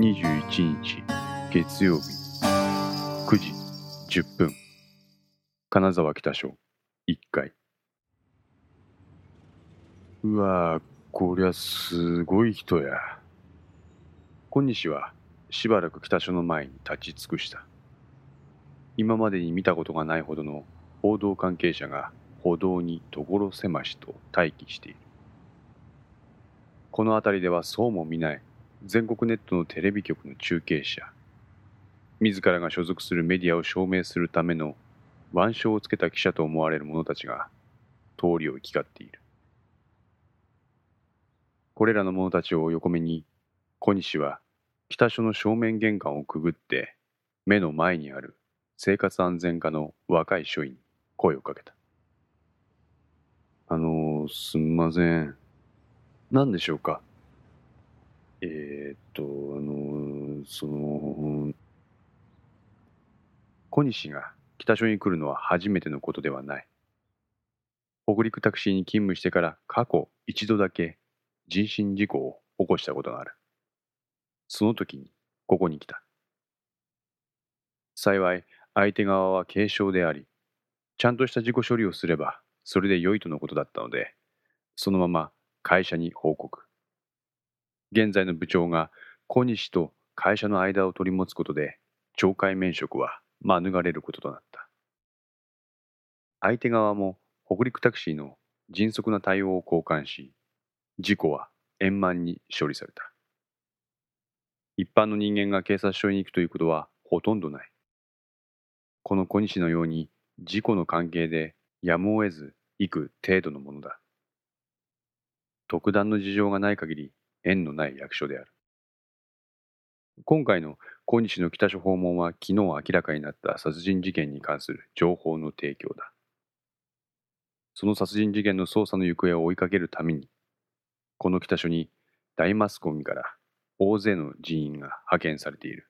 21日月曜日。9時10分。金沢北署1階。うわこりゃすごい人や。小西はしばらく北署の前に立ち尽くした。今までに見たことがないほどの報道関係者が歩道に所狭しと待機している。この辺りではそうも見ない。全国ネットのテレビ局の中継車自らが所属するメディアを証明するための腕章をつけた記者と思われる者たちが通りを行き交っている。これらの者たちを横目に小西は北署の正面玄関をくぐって目の前にある生活安全課の若い署員に声をかけた。あのすんません。何でしょうか？えー、っと、あの、その、小西が北署に来るのは初めてのことではない。北陸タクシーに勤務してから過去一度だけ人身事故を起こしたことがある。その時にここに来た。幸い相手側は軽傷であり、ちゃんとした事故処理をすればそれで良いとのことだったので、そのまま会社に報告。現在の部長が小西と会社の間を取り持つことで懲戒免職は免れることとなった。相手側も北陸タクシーの迅速な対応を交換し事故は円満に処理された。一般の人間が警察署に行くということはほとんどない。この小西のように事故の関係でやむを得ず行く程度のものだ。特段の事情がない限り縁のない役所である。今回の小西の北署訪問は昨日明らかになった殺人事件に関する情報の提供だ。その殺人事件の捜査の行方を追いかけるために、この北署に大マスコミから大勢の人員が派遣されている。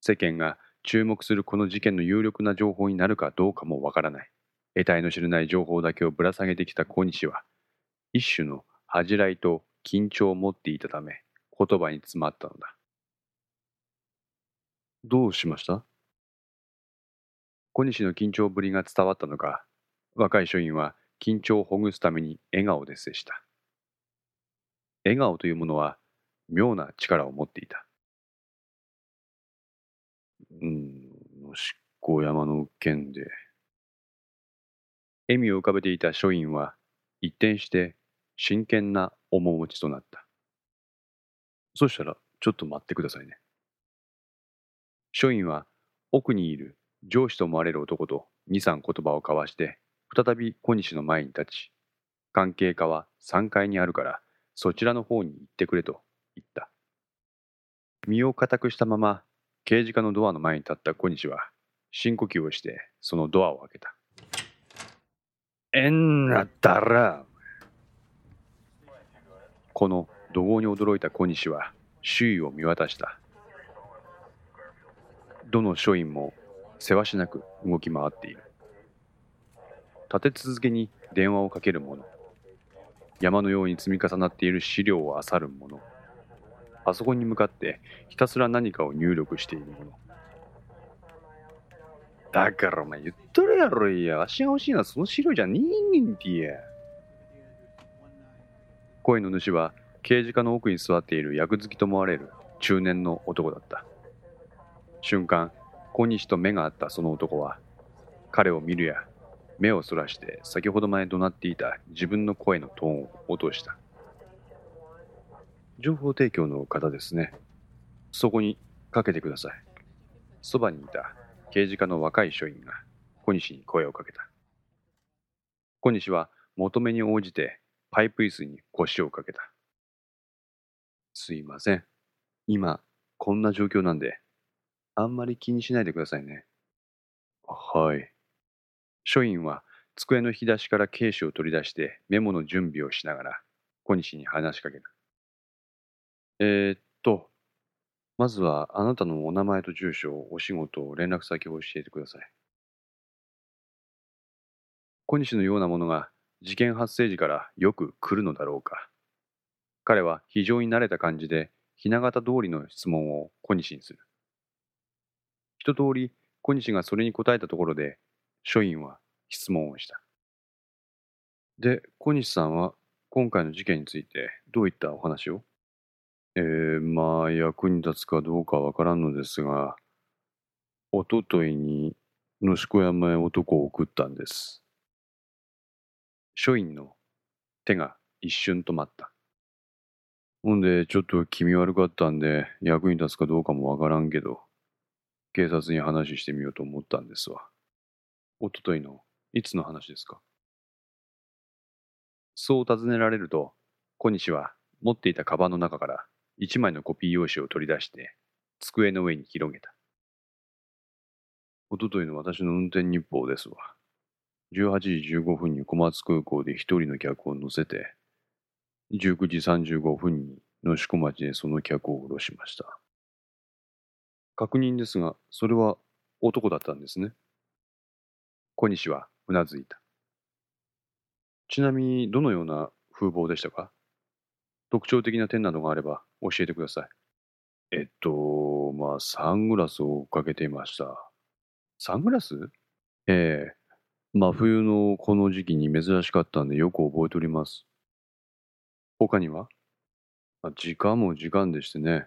世間が注目するこの事件の有力な情報になるかどうかもわからない。得体の知れない情報だけをぶら下げてきた小西は、一種の恥じらいと緊張を持っていたため言葉に詰まったのだ。どうしました？小西の緊張ぶりが伝わったのか、若い署員は緊張をほぐすために笑顔で接した。笑顔というものは妙な力を持っていた。うん、執行山の件で。笑みを浮かべていた署員は一転して真剣な面持ちとなった。そしたら、ちょっと待ってくださいね。署員は奥にいる上司と思われる男と二三言葉を交わして、再び小西の前に立ち、関係課は3階にあるから、そちらの方に行ってくれと言った。身を固くしたまま、刑事課のドアの前に立った小西は、深呼吸をして、そのドアを開けた。えんなったら、この怒号に驚いた小西は周囲を見渡した。どの署員もせわしなく動き回っている。立て続けに電話をかける者山のように積み重なっている資料を漁る者パソコンに向かってひたすら何かを入力している者だからお前言っとるやろいやわしが欲しいのはその資料じゃねえんてや。声の主は刑事課の奥に座っている役付きと思われる中年の男だった。瞬間小西と目が合ったその男は彼を見るや目をそらして先ほどまで怒鳴っていた自分の声のトーンを落とした。情報提供の方ですね。そこにかけてください。そばにいた刑事課の若い署員が小西に声をかけた。小西は求めに応じてパイプ椅子に腰をかけた。すいません。今、こんな状況なんで、あんまり気にしないでくださいね。はい。署員は机の引き出しからケーを取り出してメモの準備をしながら小西に話しかける。えー、っと、まずはあなたのお名前と住所、お仕事、連絡先を教えてください。小西のようなものが事件発生時からよく来るのだろうか。彼は非常に慣れた感じで雛形通りの質問を小西にする。一通り小西がそれに答えたところで、書院は質問をした。で、小西さんは今回の事件についてどういったお話を？えー、まあ役に立つかどうかわからんのですが、おとといに野子山へ男を送ったんです。書院の手が一瞬止まった。ほんで、ちょっと気味悪かったんで、役に立つかどうかもわからんけど、警察に話してみようと思ったんですわ。おとといの、いつの話ですか？そう尋ねられると、小西は持っていたカバンの中から一枚のコピー用紙を取り出して、机の上に広げた。おとといの私の運転日報ですわ。18時15分に小松空港で一人の客を乗せて、19時35分に野宿町でその客を降ろしました。確認ですが、それは男だったんですね。小西はうなずいた。ちなみに、どのような風貌でしたか？特徴的な点などがあれば教えてください。えっと、まあ、サングラスをかけていました。サングラス？ええ真冬のこの時期に珍しかったんでよく覚えております。他には？時間も時間でしてね。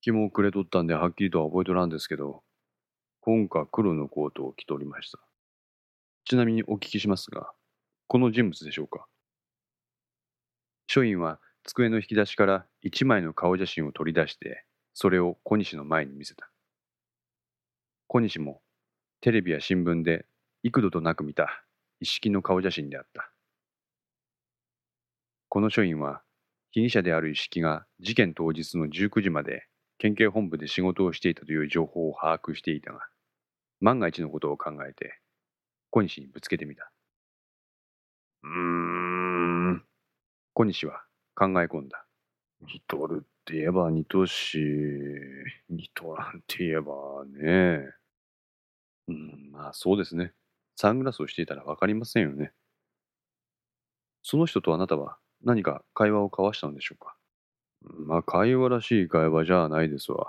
日も暮れとったんではっきりとは覚えとらんですけど、今回黒のコートを着ておりました。ちなみにお聞きしますが、この人物でしょうか？書院は机の引き出しから一枚の顔写真を取り出して、それを小西の前に見せた。小西もテレビや新聞で幾度となく見た一式の顔写真であった。この署員は被疑者である一式が事件当日の19時まで県警本部で仕事をしていたという情報を把握していたが、万が一のことを考えて小西にぶつけてみた。うーん。小西は考え込んだ。似とるって言えば似とし、似とらんって言えばね。うん、まあそうですね。サングラスをしていたらわかりませんよね。その人とあなたは何か会話を交わしたのでしょうか？まあ会話らしい会話じゃないですわ。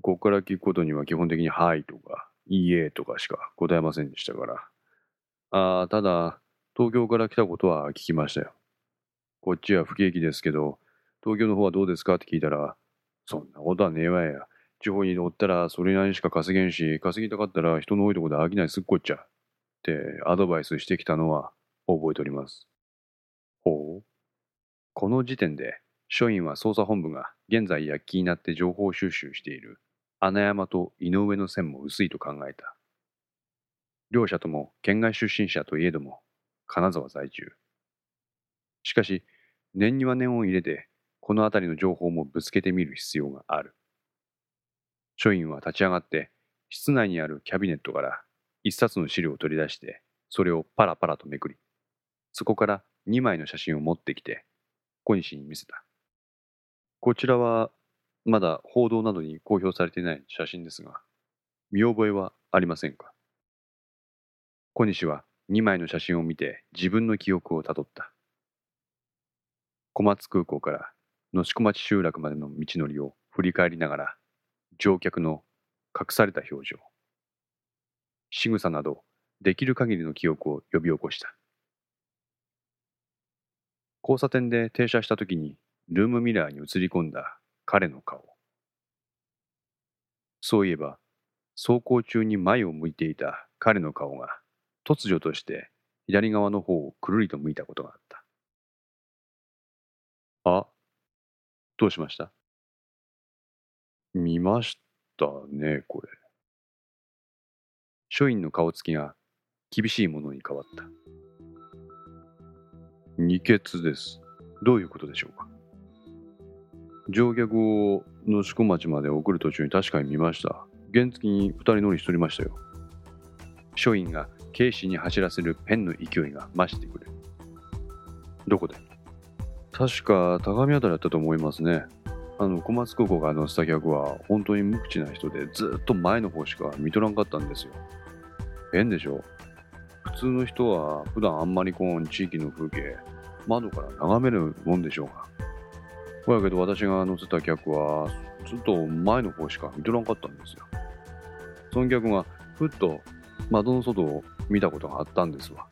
ここから聞くことには基本的にはいとか、いいえとかしか答えませんでしたから。ああ、ただ、東京から来たことは聞きましたよ。こっちは不景気ですけど、東京の方はどうですかって聞いたら、そんなことはねえわや。地方におったらそれなりにしか稼げんし、稼ぎたかったら人の多いとこで飽きないすっこっちゃ。ってアドバイスしてきたのは覚えております。ほう。この時点で、署員は捜査本部が現在躍起になって情報収集している穴山と井上の線も薄いと考えた。両者とも県外出身者といえども、金沢在住。しかし、念には念を入れて、この辺りの情報もぶつけてみる必要がある。署員は立ち上がって、室内にあるキャビネットから一冊の資料を取り出して、それをパラパラとめくり、そこから2枚の写真を持ってきて、小西に見せた。こちらは、まだ報道などに公表されていない写真ですが、見覚えはありませんか？小西は2枚の写真を見て自分の記憶をたどった。小松空港から野宿町集落までの道のりを振り返りながら乗客の隠された表情仕草などできる限りの記憶を呼び起こした。交差点で停車した時にルームミラーに映り込んだ彼の顔。そういえば走行中に前を向いていた彼の顔が突如として左側の方をくるりと向いたことがあった。あ、どうしました？見ましたね、これ。書院の顔つきが厳しいものに変わった。二血です。どういうことでしょうか？乗客を野宿町まで送る途中に確かに見ました。原付に二人乗りしとりましたよ。書院が警視に走らせるペンの勢いが増してくる。どこで？確か高見あたりだったと思いますね。あの小松空港が乗せた客は本当に無口な人でずっと前の方しか見とらんかったんですよ。変でしょ普通の人は普段あんまりこう地域の風景窓から眺めるもんでしょうが。ほやけど私が乗せた客はずっと前の方しか見とらんかったんですよ。その客がふっと窓の外を見たことがあったんですわ。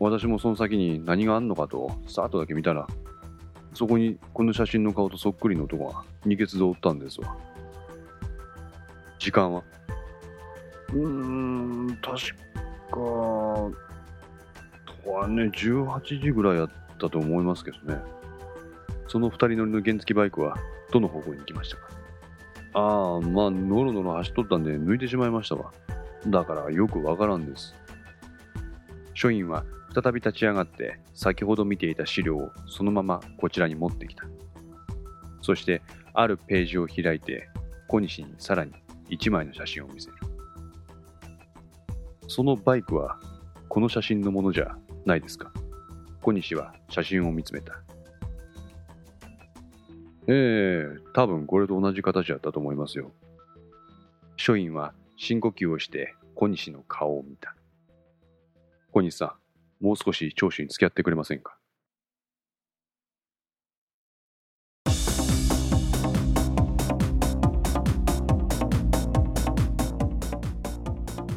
私もその先に何があんのかとさっとだけ見たらそこにこの写真の顔とそっくりの男が二血でおったんですわ。時間はうーん、確か、とはね、18時ぐらいやったと思いますけどね。その2人乗りの原付バイクはどの方向に行きましたか？ああ、まあ、ノロノロ走っとったんで抜いてしまいましたわ。だからよくわからんです。署員は再び立ち上がって先ほど見ていた資料をそのままこちらに持ってきた。そしてあるページを開いて小西にさらに1枚の写真を見せる。そのバイクはこの写真のものじゃないですか小西は写真を見つめた。ええ多分これと同じ形だったと思いますよ。署員は深呼吸をして小西の顔を見た。小西さん、もう少し聴取に付き合ってくれませんか？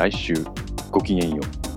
来週ごきげんよう。